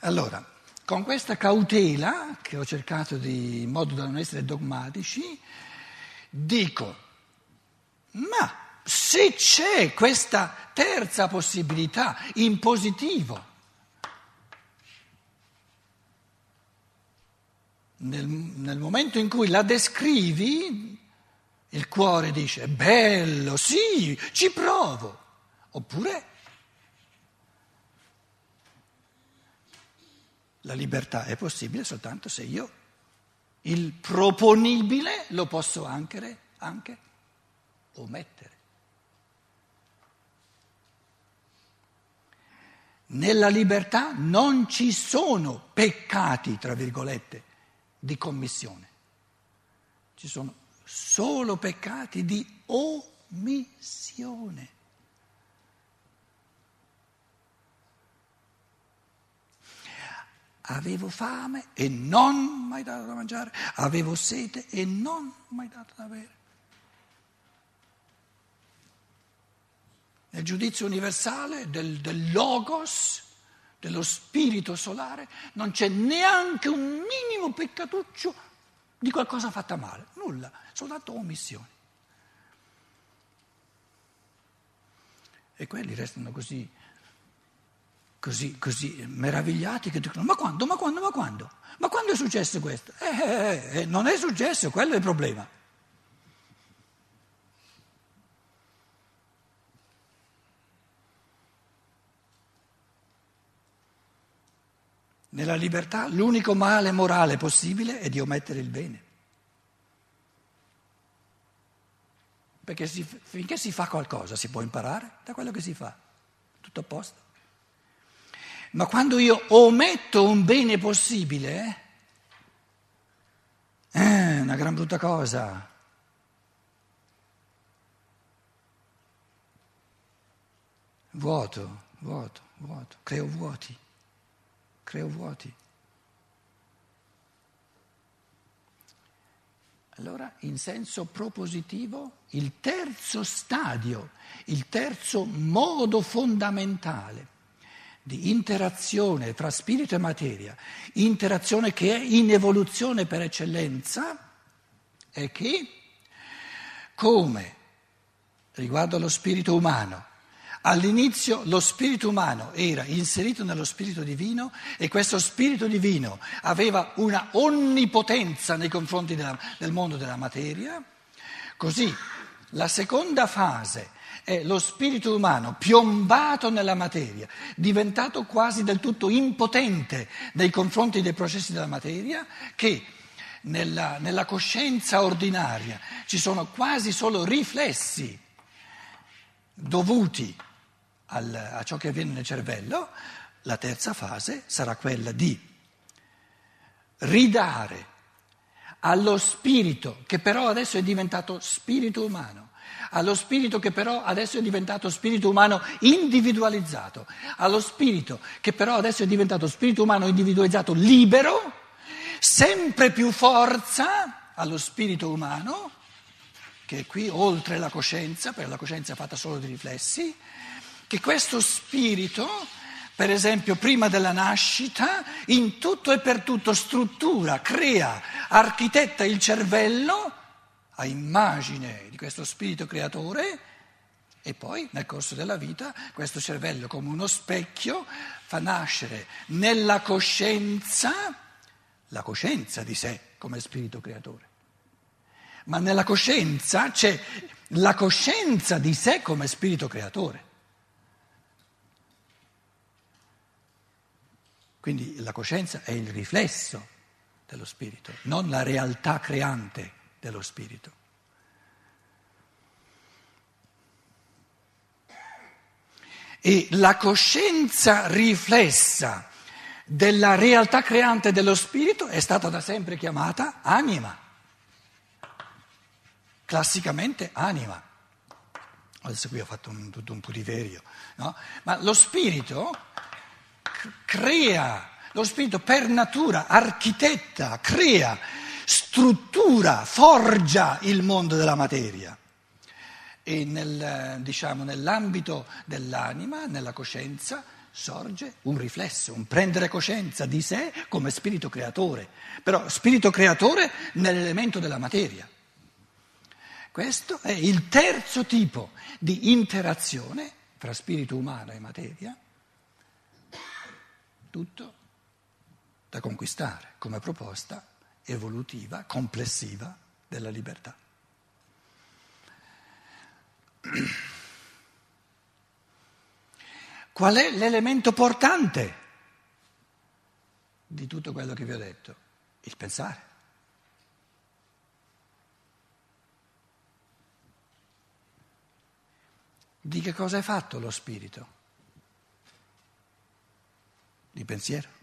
Allora, con questa cautela, che ho cercato di, in modo da non essere dogmatici, dico, ma se c'è questa terza possibilità in positivo, nel, nel momento in cui la descrivi, il cuore dice, bello, sì, ci provo, oppure la libertà è possibile soltanto se io il proponibile lo posso anche, anche omettere. Nella libertà non ci sono peccati, tra virgolette, di commissione. Ci sono solo peccati di omissione. Avevo fame e non mai dato da mangiare, avevo sete e non mai dato da bere. Nel giudizio universale del, del logos, dello spirito solare, non c'è neanche un minimo peccatuccio di qualcosa fatta male, nulla, soltanto omissioni. E quelli restano così, così, così meravigliati che dicono: Ma quando, ma quando, ma quando? Ma quando è successo questo? Eh, eh, eh, non è successo, quello è il problema. Nella libertà l'unico male morale possibile è di omettere il bene. Perché si, finché si fa qualcosa si può imparare da quello che si fa, tutto a posto. Ma quando io ometto un bene possibile, è eh, una gran brutta cosa. Vuoto, vuoto, vuoto, creo vuoti creo vuoti. Allora, in senso propositivo, il terzo stadio, il terzo modo fondamentale di interazione tra spirito e materia, interazione che è in evoluzione per eccellenza, è che, come riguardo allo spirito umano, All'inizio lo spirito umano era inserito nello spirito divino e questo spirito divino aveva una onnipotenza nei confronti della, del mondo della materia. Così la seconda fase è lo spirito umano piombato nella materia, diventato quasi del tutto impotente nei confronti dei processi della materia, che nella, nella coscienza ordinaria ci sono quasi solo riflessi dovuti al, a ciò che avviene nel cervello, la terza fase sarà quella di ridare allo spirito che però adesso è diventato spirito umano, allo spirito che però adesso è diventato spirito umano individualizzato, allo spirito che però adesso è diventato spirito umano individualizzato libero, sempre più forza allo spirito umano, che è qui oltre la coscienza, perché la coscienza è fatta solo di riflessi, che questo spirito, per esempio prima della nascita, in tutto e per tutto struttura, crea, architetta il cervello a immagine di questo spirito creatore e poi nel corso della vita questo cervello come uno specchio fa nascere nella coscienza la coscienza di sé come spirito creatore. Ma nella coscienza c'è la coscienza di sé come spirito creatore. Quindi la coscienza è il riflesso dello spirito, non la realtà creante dello spirito. E la coscienza riflessa della realtà creante dello spirito è stata da sempre chiamata anima, classicamente anima. Adesso qui ho fatto un, tutto un putiferio, no? ma lo spirito crea, lo spirito per natura architetta, crea, struttura, forgia il mondo della materia. E nel, diciamo, nell'ambito dell'anima, nella coscienza, sorge un riflesso, un prendere coscienza di sé come spirito creatore, però spirito creatore nell'elemento della materia. Questo è il terzo tipo di interazione tra spirito umano e materia, tutto da conquistare come proposta evolutiva, complessiva della libertà. Qual è l'elemento portante di tutto quello che vi ho detto? Il pensare. Di che cosa è fatto lo spirito? Di pensiero.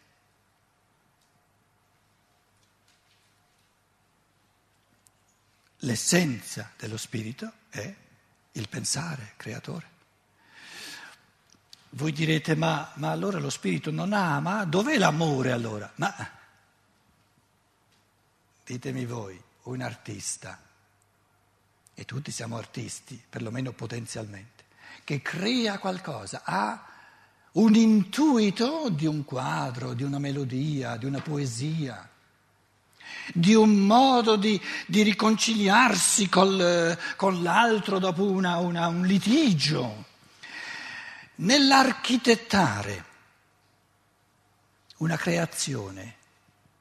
L'essenza dello spirito è il pensare creatore. Voi direte, ma, ma, allora lo spirito non ama? Dov'è l'amore allora? Ma ditemi voi, un artista, e tutti siamo artisti, perlomeno potenzialmente, che crea qualcosa, ha un intuito di un quadro, di una melodia, di una poesia, di un modo di, di riconciliarsi col, con l'altro dopo una, una, un litigio. Nell'architettare una creazione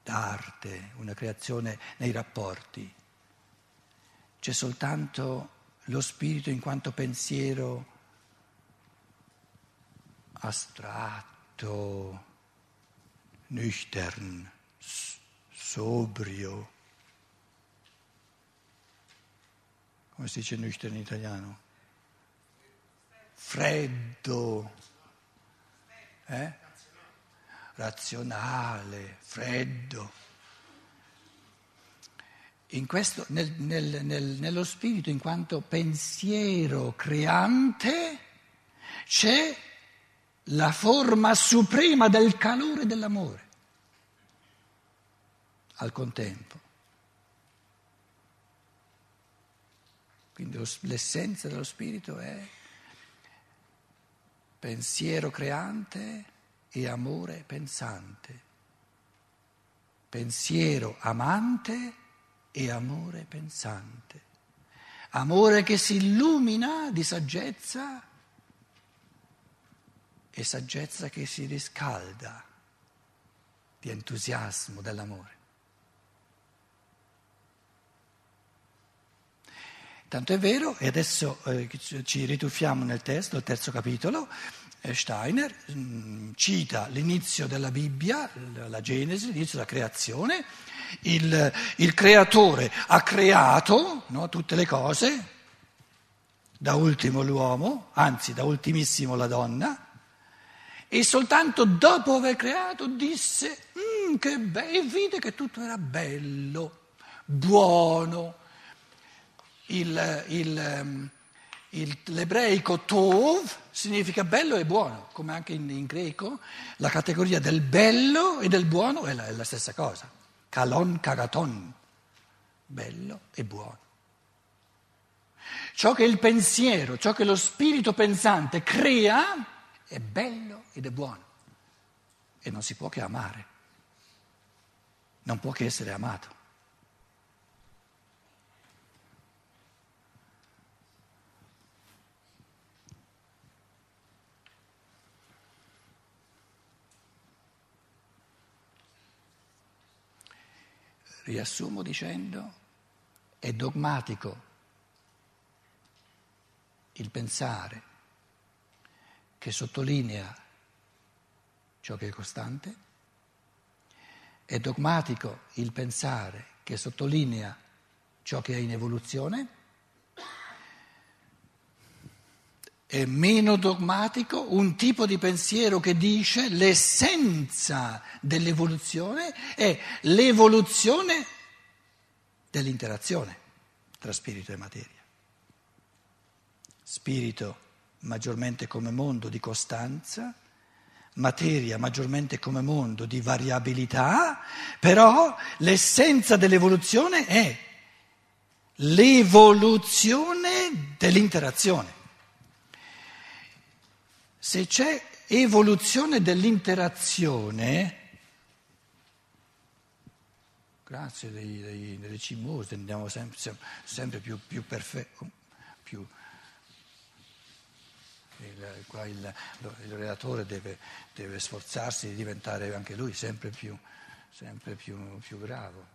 d'arte, una creazione nei rapporti, c'è soltanto lo spirito in quanto pensiero astratto, nüchtern, sobrio. Come si dice nüchtern in italiano? freddo, eh? razionale, freddo. Questo, nel, nel, nel, nello spirito, in quanto pensiero creante, c'è la forma suprema del calore dell'amore al contempo. Quindi l'essenza dello spirito è pensiero creante e amore pensante, pensiero amante e amore pensante, amore che si illumina di saggezza e saggezza che si riscalda di entusiasmo dell'amore. Tanto è vero, e adesso eh, ci rituffiamo nel testo, il terzo capitolo, eh, Steiner mh, mm, cita l'inizio della Bibbia, la Genesi, l'inizio della creazione, il, il creatore ha creato no, tutte le cose, da ultimo l'uomo, anzi da ultimissimo la donna, e soltanto dopo aver creato disse mm, che bello, e vide che tutto era bello, buono il, il, ehm, il, l'ebraico tov significa bello e buono, come anche in, in, greco la categoria del bello e del buono è la, è la stessa cosa. Kalon kagaton, bello e buono. Ciò che il pensiero, ciò che lo spirito pensante crea è bello ed è buono e non si può che amare, non può che essere amato. Riassumo dicendo, è dogmatico il pensare che sottolinea ciò che è costante, è dogmatico il pensare che sottolinea ciò che è in evoluzione, è meno dogmatico un tipo di pensiero che dice l'essenza dell'evoluzione è l'evoluzione dell'interazione tra spirito e materia. Spirito maggiormente come mondo di costanza, materia maggiormente come mondo di variabilità, però l'essenza dell'evoluzione è l'evoluzione dell'interazione. Se c'è evoluzione dell'interazione, grazie dei, dei, delle cimose, andiamo sempre, sempre più, più perfetti, più, il, il, il relatore deve, deve, sforzarsi di diventare anche lui sempre più, sempre più, più bravo.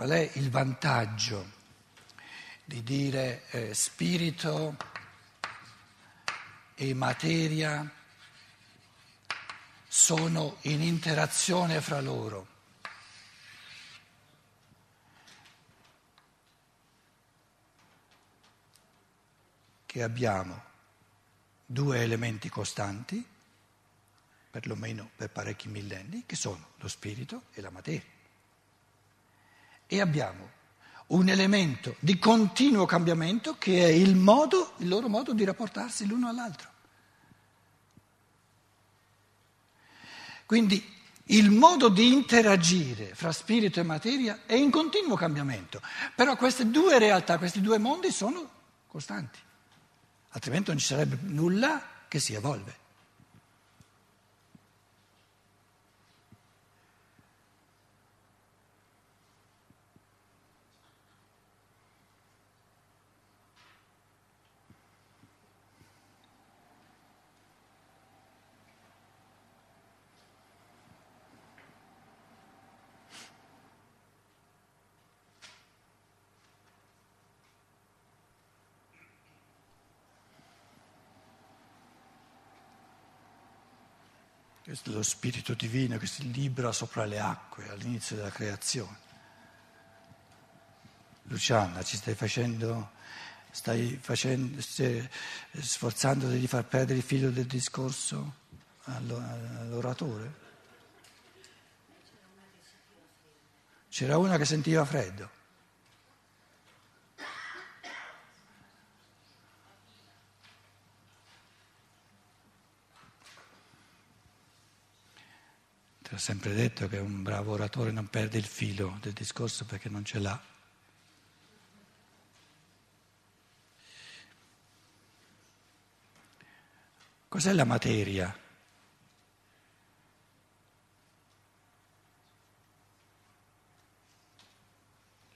Qual è il vantaggio di dire eh, spirito e materia sono in interazione fra loro? Che abbiamo due elementi costanti, perlomeno per parecchi millenni, che sono lo spirito e la materia e abbiamo un elemento di continuo cambiamento che è il, modo, il loro modo di rapportarsi l'uno all'altro. Quindi il modo di interagire fra spirito e materia è in continuo cambiamento, però queste due realtà, questi due mondi sono costanti, altrimenti non ci sarebbe nulla che si evolve. Lo spirito divino che si libera sopra le acque all'inizio della creazione. Luciana, ci stai facendo, stai, facendo, stai sforzando di far perdere il filo del discorso all'oratore? C'era una che sentiva freddo. Ti ho sempre detto che un bravo oratore non perde il filo del discorso perché non ce l'ha. Cos'è la materia?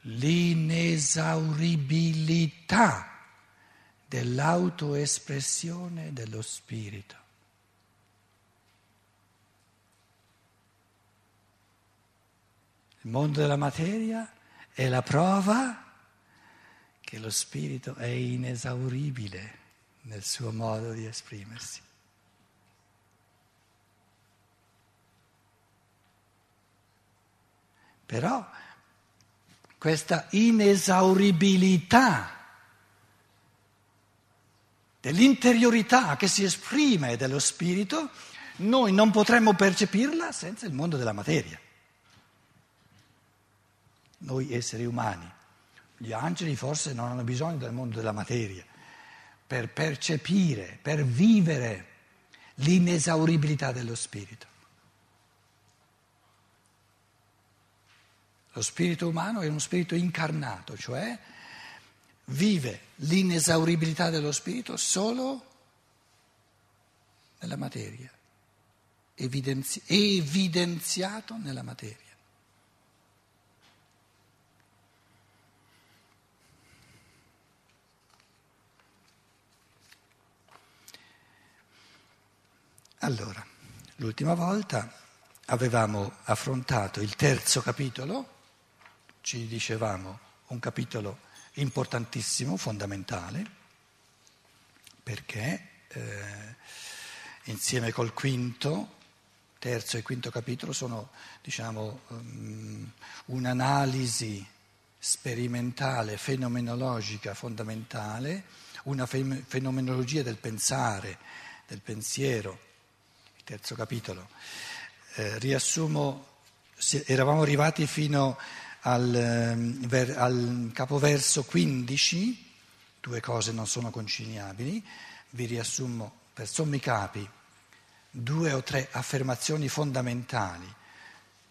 L'inesauribilità dell'autoespressione dello spirito. Il mondo della materia è la prova che lo spirito è inesauribile nel suo modo di esprimersi. Però questa inesauribilità dell'interiorità che si esprime dello spirito, noi non potremmo percepirla senza il mondo della materia noi esseri umani. Gli angeli forse non hanno bisogno del mondo della materia per percepire, per vivere l'inesauribilità dello spirito. Lo spirito umano è uno spirito incarnato, cioè vive l'inesauribilità dello spirito solo nella materia, evidenzi- evidenziato nella materia. Allora, l'ultima volta avevamo affrontato il terzo capitolo, ci dicevamo un capitolo importantissimo, fondamentale, perché eh, insieme col quinto, terzo e quinto capitolo sono diciamo, um, un'analisi sperimentale, fenomenologica fondamentale, una fenomenologia del pensare, del pensiero terzo capitolo. Eh, riassumo, eravamo arrivati fino al, ehm, al capoverso 15, due cose non sono conciliabili, vi riassumo per sommi capi due o tre affermazioni fondamentali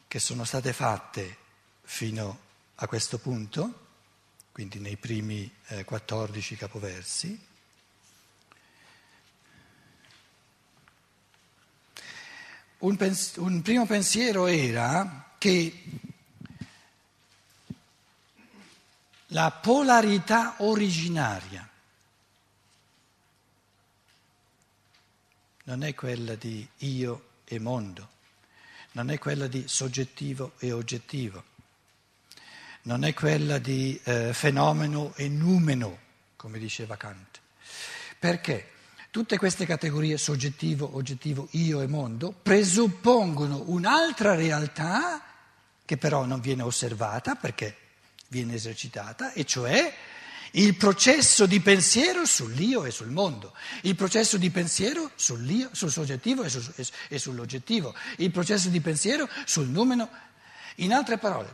che sono state fatte fino a questo punto, quindi nei primi eh, 14 capoversi. Un, pens- un primo pensiero era che la polarità originaria non è quella di io e mondo, non è quella di soggettivo e oggettivo, non è quella di eh, fenomeno e numeno, come diceva Kant. Perché tutte queste categorie soggettivo, oggettivo, io e mondo presuppongono un'altra realtà che però non viene osservata perché viene esercitata, e cioè il processo di pensiero sull'io e sul mondo, il processo di pensiero sull'io, sul soggettivo e, sul, e sull'oggettivo, il processo di pensiero sul numero. In altre parole,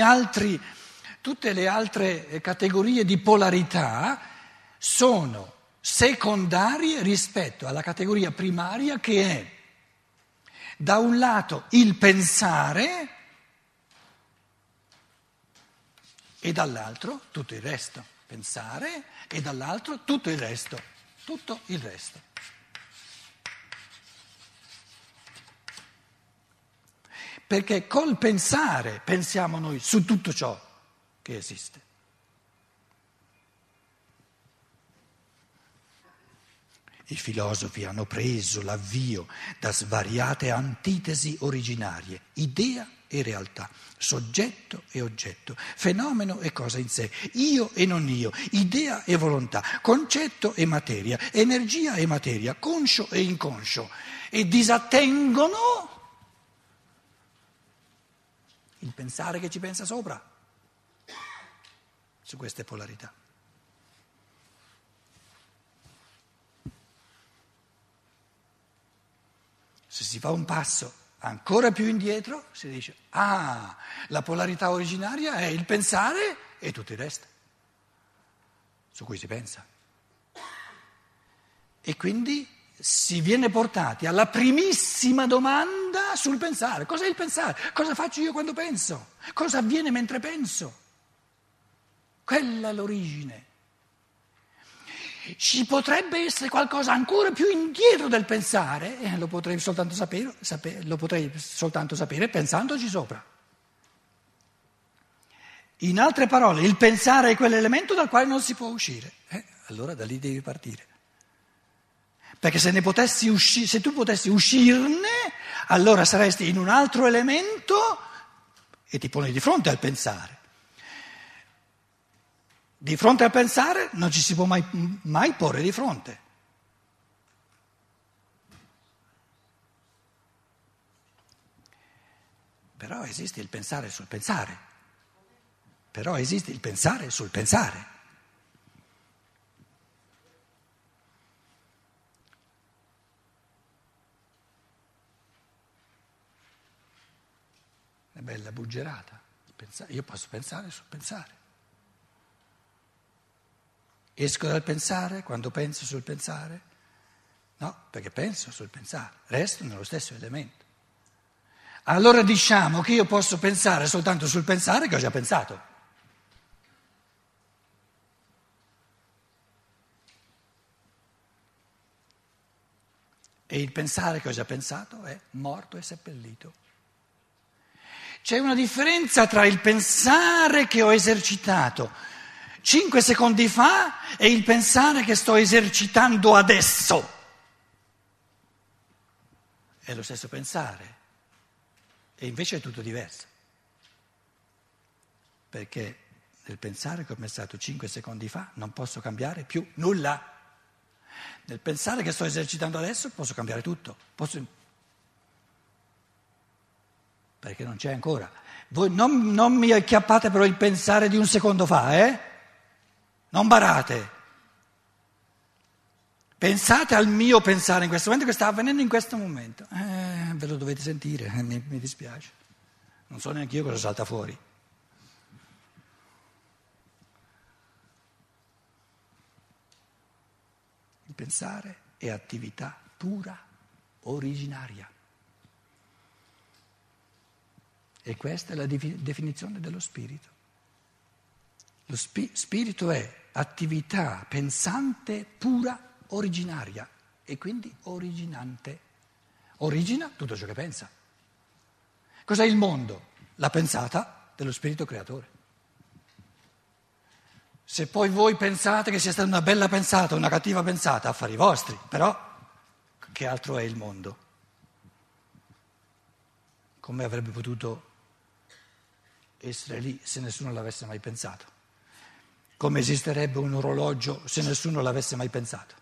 altri, tutte le altre categorie di polarità sono secondarie rispetto alla categoria primaria che è da un lato il pensare e dall'altro tutto il resto pensare e dall'altro tutto il resto, tutto il resto. Perché col pensare pensiamo noi su tutto ciò che esiste. I filosofi hanno preso l'avvio da svariate antitesi originarie, idea e realtà, soggetto e oggetto, fenomeno e cosa in sé, io e non io, idea e volontà, concetto e materia, energia e materia, conscio e inconscio, e disattengono il pensare che ci pensa sopra su queste polarità. Se si fa un passo ancora più indietro, si dice, ah, la polarità originaria è il pensare e tutto il resto, su cui si pensa. E quindi si viene portati alla primissima domanda sul pensare. Cos'è il pensare? Cosa faccio io quando penso? Cosa avviene mentre penso? Quella è l'origine. Ci potrebbe essere qualcosa ancora più indietro del pensare, e lo potrei soltanto sapere, sapere, lo potrei soltanto sapere pensandoci sopra. In altre parole, il pensare è quell'elemento dal quale non si può uscire. Eh, allora da lì devi partire. Perché se, usci- se tu potessi uscirne, allora saresti in un altro elemento e ti poni di fronte al pensare. Di fronte al pensare non ci si può mai, mai porre di fronte. Però esiste il pensare sul pensare. Però esiste il pensare sul pensare. Bella buggerata. Io posso pensare sul pensare. Esco dal pensare quando penso sul pensare? No, perché penso sul pensare, resto nello stesso elemento. Allora diciamo che io posso pensare soltanto sul pensare che ho già pensato. E il pensare che ho già pensato è morto e seppellito. C'è una differenza tra il pensare che ho esercitato cinque secondi fa e il pensare che sto esercitando adesso. È lo stesso pensare e invece è tutto diverso. Perché nel pensare che ho pensato cinque secondi fa non posso cambiare più nulla. Nel pensare che sto esercitando adesso posso cambiare tutto. Posso... Perché non c'è ancora. Voi non, non mi acchiappate però il pensare di un secondo fa, eh? Non barate. Pensate al mio pensare in questo momento che sta avvenendo in questo momento. Eh, ve lo dovete sentire, eh, mi, mi dispiace. Non so neanche io cosa salta fuori. Il pensare è attività pura, originaria. E questa è la definizione dello spirito. Lo spi- spirito è attività pensante pura, originaria e quindi originante. Origina tutto ciò che pensa. Cos'è il mondo? La pensata dello spirito creatore. Se poi voi pensate che sia stata una bella pensata o una cattiva pensata, affari vostri, però che altro è il mondo? Come avrebbe potuto essere lì se nessuno l'avesse mai pensato? Come esisterebbe un orologio se nessuno l'avesse mai pensato?